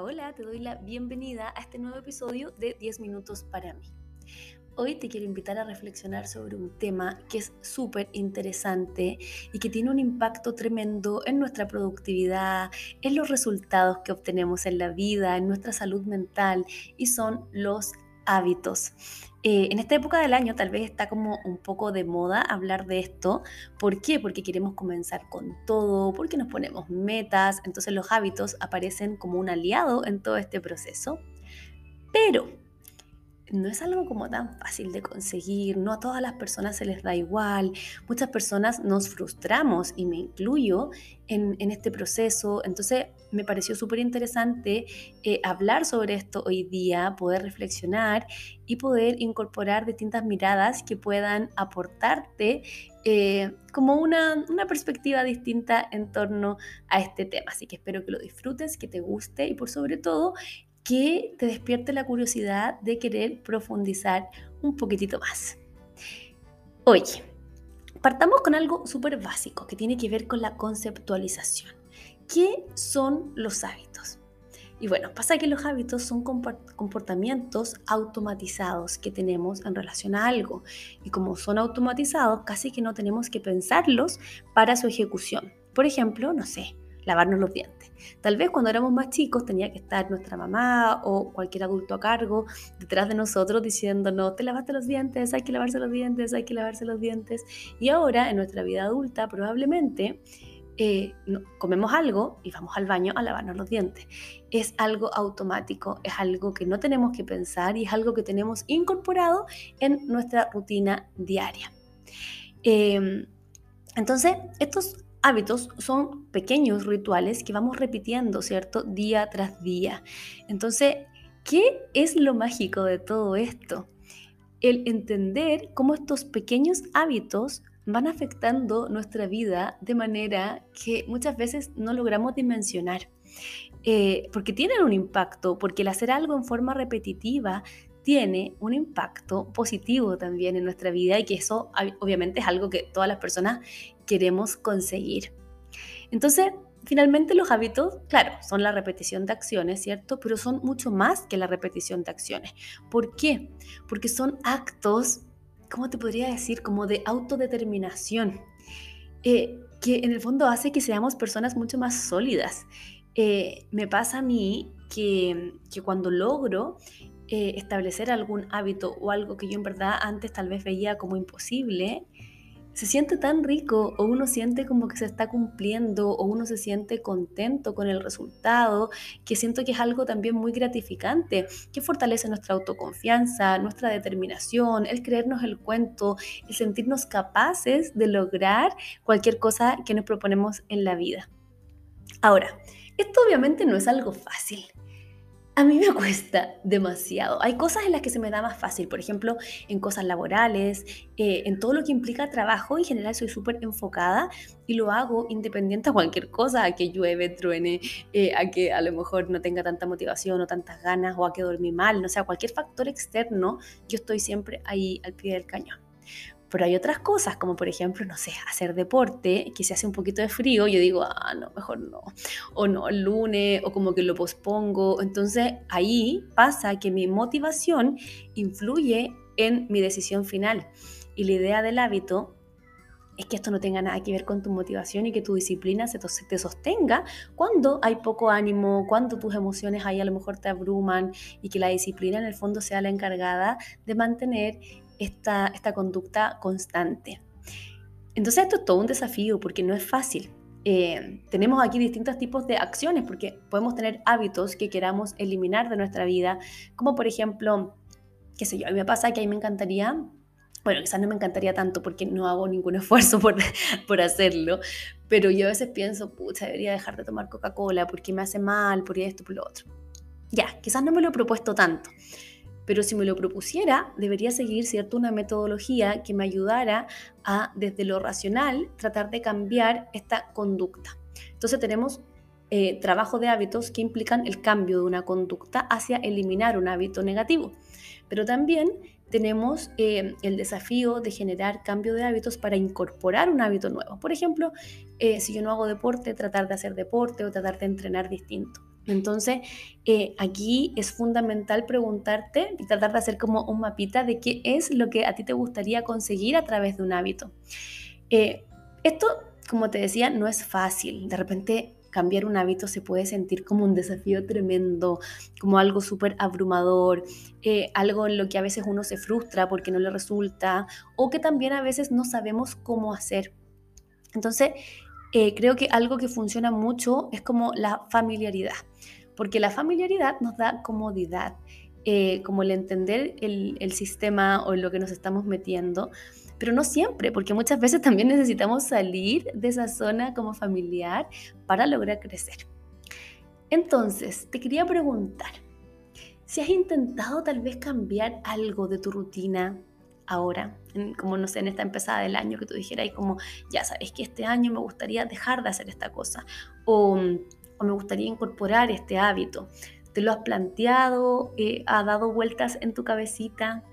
Hola, te doy la bienvenida a este nuevo episodio de 10 minutos para mí. Hoy te quiero invitar a reflexionar sobre un tema que es súper interesante y que tiene un impacto tremendo en nuestra productividad, en los resultados que obtenemos en la vida, en nuestra salud mental y son los hábitos. Eh, en esta época del año tal vez está como un poco de moda hablar de esto. ¿Por qué? Porque queremos comenzar con todo, porque nos ponemos metas, entonces los hábitos aparecen como un aliado en todo este proceso. Pero no es algo como tan fácil de conseguir, no a todas las personas se les da igual, muchas personas nos frustramos y me incluyo en, este proceso, entonces me pareció súper interesante eh, hablar sobre esto hoy día, poder reflexionar y poder incorporar distintas miradas que puedan aportarte eh, como una, una perspectiva distinta en torno a este tema. Así que espero que lo disfrutes, que te guste y por sobre todo que te despierte la curiosidad de querer profundizar un poquitito más. Oye, partamos con algo súper básico que tiene que ver con la conceptualización. ¿Qué son los hábitos? Y bueno, pasa que los hábitos son comportamientos automatizados que tenemos en relación a algo. Y como son automatizados, casi que no tenemos que pensarlos para su ejecución. Por ejemplo, no sé, lavarnos los dientes. Tal vez cuando éramos más chicos tenía que estar nuestra mamá o cualquier adulto a cargo detrás de nosotros diciéndonos, te lavaste los dientes, hay que lavarse los dientes, hay que lavarse los dientes. Y ahora en nuestra vida adulta probablemente eh, comemos algo y vamos al baño a lavarnos los dientes. Es algo automático, es algo que no tenemos que pensar y es algo que tenemos incorporado en nuestra rutina diaria. Em, entonces, estos hábitos son pequeños rituales que vamos repitiendo, ¿cierto? Día tras día. Entonces, ¿qué es lo mágico de todo esto? El entender cómo estos pequeños hábitos van afectando nuestra vida de manera que muchas veces no logramos dimensionar. Eh, porque tienen un impacto, porque el hacer algo en forma repetitiva tiene un impacto positivo también en nuestra vida y que eso obviamente es algo que todas las personas queremos conseguir. Entonces, finalmente los hábitos, claro, son la repetición de acciones, ¿cierto? Pero son mucho más que la repetición de acciones. ¿Por qué? Porque son actos, ¿cómo te podría decir? Como de autodeterminación, eh, que en el fondo hace que seamos personas mucho más sólidas. Eh, me pasa a mí que, que cuando logro eh, establecer algún hábito o algo que yo en verdad antes tal vez veía como imposible, se siente tan rico o uno siente como que se está cumpliendo o uno se siente contento con el resultado, que siento que es algo también muy gratificante, que fortalece nuestra autoconfianza, nuestra determinación, el creernos el cuento, el sentirnos capaces de lograr cualquier cosa que nos proponemos en la vida. Ahora, esto obviamente no es algo fácil. A mí me cuesta demasiado. Hay cosas en las que se me da más fácil, por ejemplo, en cosas laborales, eh, en todo lo que implica trabajo. En general soy súper enfocada y lo hago independiente a cualquier cosa, a que llueve, truene, eh, a que a lo mejor no tenga tanta motivación o tantas ganas o a que dormí mal, no sé, cualquier factor externo, yo estoy siempre ahí al pie del cañón. Pero hay otras cosas, como por ejemplo, no sé, hacer deporte, que se hace un poquito de frío, yo digo, ah, no, mejor no. O no, el lunes, o como que lo pospongo. Entonces ahí pasa que mi motivación influye en mi decisión final. Y la idea del hábito es que esto no tenga nada que ver con tu motivación y que tu disciplina se te sostenga cuando hay poco ánimo, cuando tus emociones ahí a lo mejor te abruman y que la disciplina en el fondo sea la encargada de mantener esta, conducta constante. Entonces esto es todo un desafío porque no es fácil. Eh, tenemos aquí distintos tipos de acciones porque podemos tener hábitos que queramos eliminar de nuestra vida, como por ejemplo, qué sé yo, a mí me pasa que a mí me encantaría, bueno, quizás no me encantaría tanto porque no hago ningún esfuerzo por, por hacerlo, pero yo a veces pienso, pucha, debería dejar de tomar Coca-Cola porque me hace mal, por esto, por lo otro. Ya, quizás no me lo he propuesto tanto, pero si me lo propusiera, debería seguir cierto una metodología que me ayudara a, desde lo racional, tratar de cambiar esta conducta. Entonces tenemos eh, trabajo de hábitos que implican el cambio de una conducta hacia eliminar un hábito negativo. Pero también tenemos eh, el desafío de generar cambio de hábitos para incorporar un hábito nuevo. Por ejemplo, eh, si yo no hago deporte, tratar de hacer deporte o tratar de entrenar distinto. Entonces, eh, aquí es fundamental preguntarte y tratar de hacer como un mapita de qué es lo que a ti te gustaría conseguir a través de un hábito. Eh, esto, como te decía, no es fácil. De repente cambiar un hábito se puede sentir como un desafío tremendo, como algo súper abrumador, eh, algo en lo que a veces uno se frustra porque no le resulta o que también a veces no sabemos cómo hacer. Entonces, eh, creo que algo que funciona mucho es como la familiaridad, porque la familiaridad nos da comodidad, eh, como el entender el, el sistema o en lo que nos estamos metiendo, pero no siempre, porque muchas veces también necesitamos salir de esa zona como familiar para lograr crecer. Entonces, te quería preguntar, si has intentado tal vez cambiar algo de tu rutina ahora, como no sé, en esta empezada del año que tú dijeras, como, ya sabes que este año me gustaría dejar de hacer esta cosa, o, me gustaría incorporar este hábito. ¿Te lo has planteado? Eh, ¿Ha dado vueltas en tu cabecita?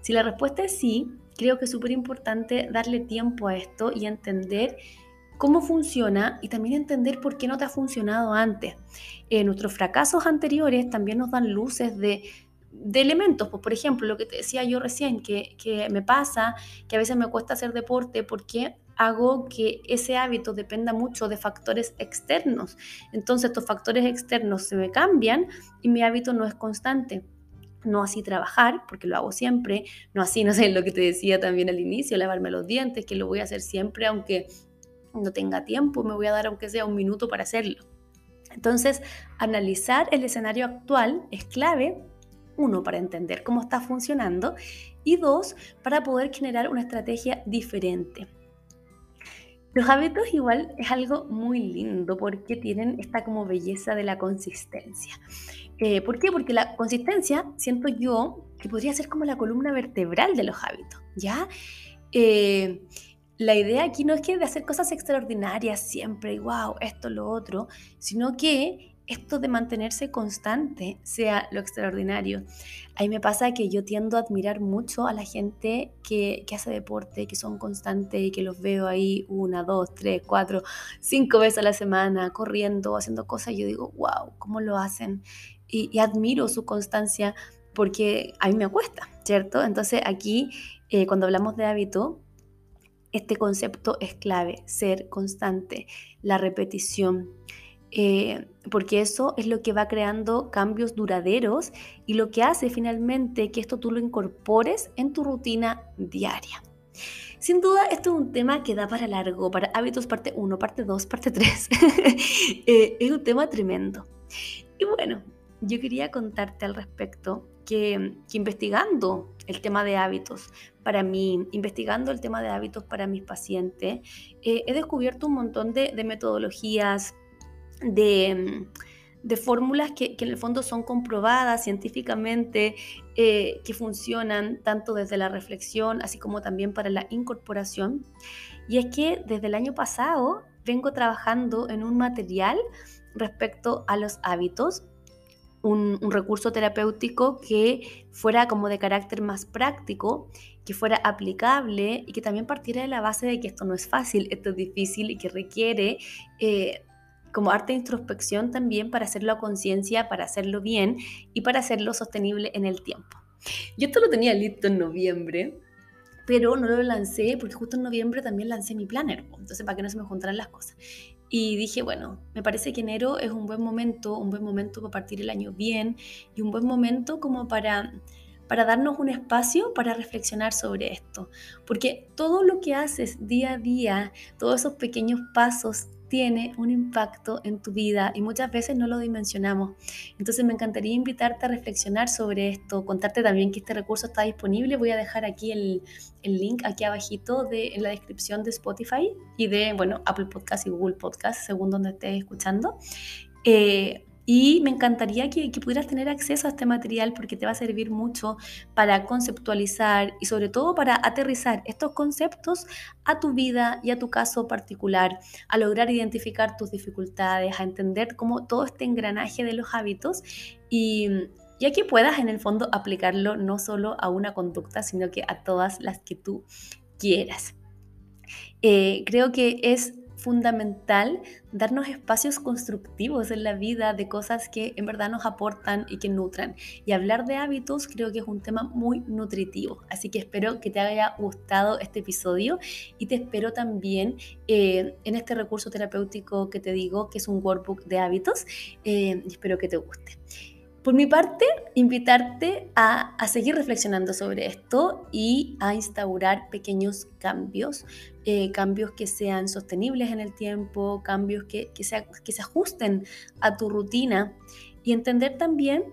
Si la respuesta es sí, creo que es súper importante darle tiempo a esto y entender cómo funciona y también entender por qué no te ha funcionado antes. Eh, nuestros fracasos anteriores también nos dan luces de, elementos, pues, por ejemplo, lo que te decía yo recién, que, que me pasa, que a veces me cuesta hacer deporte porque hago que ese hábito dependa mucho de factores externos. Entonces estos factores externos se me cambian y mi hábito no es constante no así trabajar, porque lo hago siempre, no así, no sé, lo que te decía también al inicio, lavarme los dientes, que lo voy a hacer siempre, aunque no tenga tiempo, me voy a dar aunque sea un minuto para hacerlo. Entonces, analizar el escenario actual es clave, uno, para entender cómo está funcionando y dos, para poder generar una estrategia diferente. Los hábitos igual es algo muy lindo porque tienen esta como belleza de la consistencia. Eh, ¿Por qué? Porque la consistencia, siento yo, que podría ser como la columna vertebral de los hábitos, ¿ya? Eh, la idea aquí no es que de hacer cosas extraordinarias siempre, y wow, esto, lo otro, sino que esto de mantenerse constante sea lo extraordinario. Ahí me pasa que yo tiendo a admirar mucho a la gente que, que, hace deporte, que son constantes y que los veo ahí una, dos, tres, cuatro, cinco veces a la semana, corriendo, haciendo cosas. Y yo digo, wow, ¿cómo lo hacen? y, admiro su constancia porque a mí me cuesta, ¿cierto? Entonces aquí, eh, cuando hablamos de hábito, este concepto es clave, ser constante, la repetición, eh, porque eso es lo que va creando cambios duraderos y lo que hace finalmente que esto tú lo incorpores en tu rutina diaria. Sin duda, esto es un tema que da para largo, para hábitos parte 1, parte 2, parte 3. Eh, es un tema tremendo. Y bueno, yo quería contarte al respecto que, investigando el tema de hábitos para mí, investigando el tema de hábitos para mis pacientes, eh, he descubierto un montón de, metodologías, de, fórmulas que, en el fondo son comprobadas científicamente, eh, que funcionan tanto desde la reflexión, así como también para la incorporación. Y es que desde el año pasado vengo trabajando en un material respecto a los hábitos un, recurso terapéutico que fuera como de carácter más práctico, que fuera aplicable y que también partiera de la base de que esto no es fácil, esto es difícil y que requiere eh, como arte de introspección también para hacerlo a conciencia, para hacerlo bien y para hacerlo sostenible en el tiempo. Yo esto lo tenía listo en noviembre, pero no lo lancé porque justo en noviembre también lancé mi planner, entonces para que no se me juntaran las cosas. Y dije, bueno, me parece que enero es un buen momento, un buen momento para partir el año bien y un buen momento como para, para darnos un espacio para reflexionar sobre esto. Porque todo lo que haces día a día, todos esos pequeños pasos tiene un impacto en tu vida y muchas veces no lo dimensionamos. Entonces me encantaría invitarte a reflexionar sobre esto, contarte también que este recurso está disponible. Voy a dejar aquí el, el link aquí abajito de, en la descripción de Spotify y de, bueno, Apple Podcast y Google Podcast, según donde estés escuchando. Eh, y me encantaría que, pudieras tener acceso a este material porque te va a servir mucho para conceptualizar y sobre todo para aterrizar estos conceptos a tu vida y a tu caso particular, a lograr identificar tus dificultades, a entender cómo todo este engranaje de los hábitos y, y que puedas en el fondo aplicarlo no solo a una conducta, sino que a todas las que tú quieras. Eh, creo que es fundamental darnos espacios constructivos en la vida de cosas que en verdad nos aportan y que nutran. Y hablar de hábitos creo que es un tema muy nutritivo. Así que espero que te haya gustado este episodio y te espero también eh, en este recurso terapéutico que te digo, que es un workbook de hábitos. Eh, espero que te guste. Por mi parte, invitarte a, seguir reflexionando sobre esto y a instaurar pequeños cambios, eh, cambios que sean sostenibles en el tiempo, cambios que, que, que se ajusten a tu rutina y entender también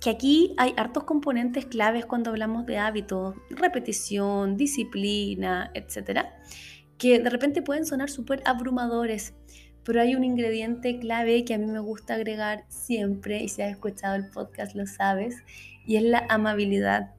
que aquí hay hartos componentes claves cuando hablamos de hábitos, repetición, disciplina, etcétera, que de repente pueden sonar súper abrumadores pero hay un ingrediente clave que a mí me gusta agregar siempre, y si has escuchado el podcast lo sabes, y es la amabilidad.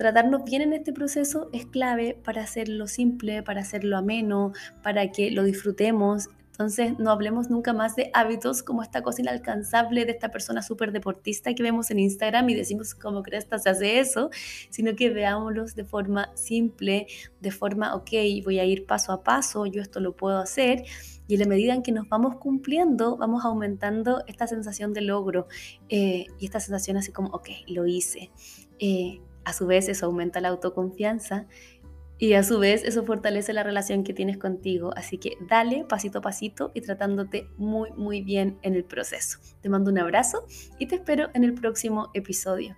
Tratarnos bien en este proceso es clave para hacerlo simple, para hacerlo ameno, para que lo disfrutemos. Entonces no hablemos nunca más de hábitos como esta cosa inalcanzable de esta persona súper deportista que vemos en Instagram y decimos cómo cresta se hace eso, sino que veámoslos de forma simple, de forma, ok, voy a ir paso a paso, yo esto lo puedo hacer y en la medida en que nos vamos cumpliendo, vamos aumentando esta sensación de logro eh, y esta sensación así como, ok, lo hice. Eh, a su vez eso aumenta la autoconfianza y a su vez eso fortalece la relación que tienes contigo. Así que dale pasito a pasito y tratándote muy, muy bien en el proceso. Te mando un abrazo y te espero en el próximo episodio.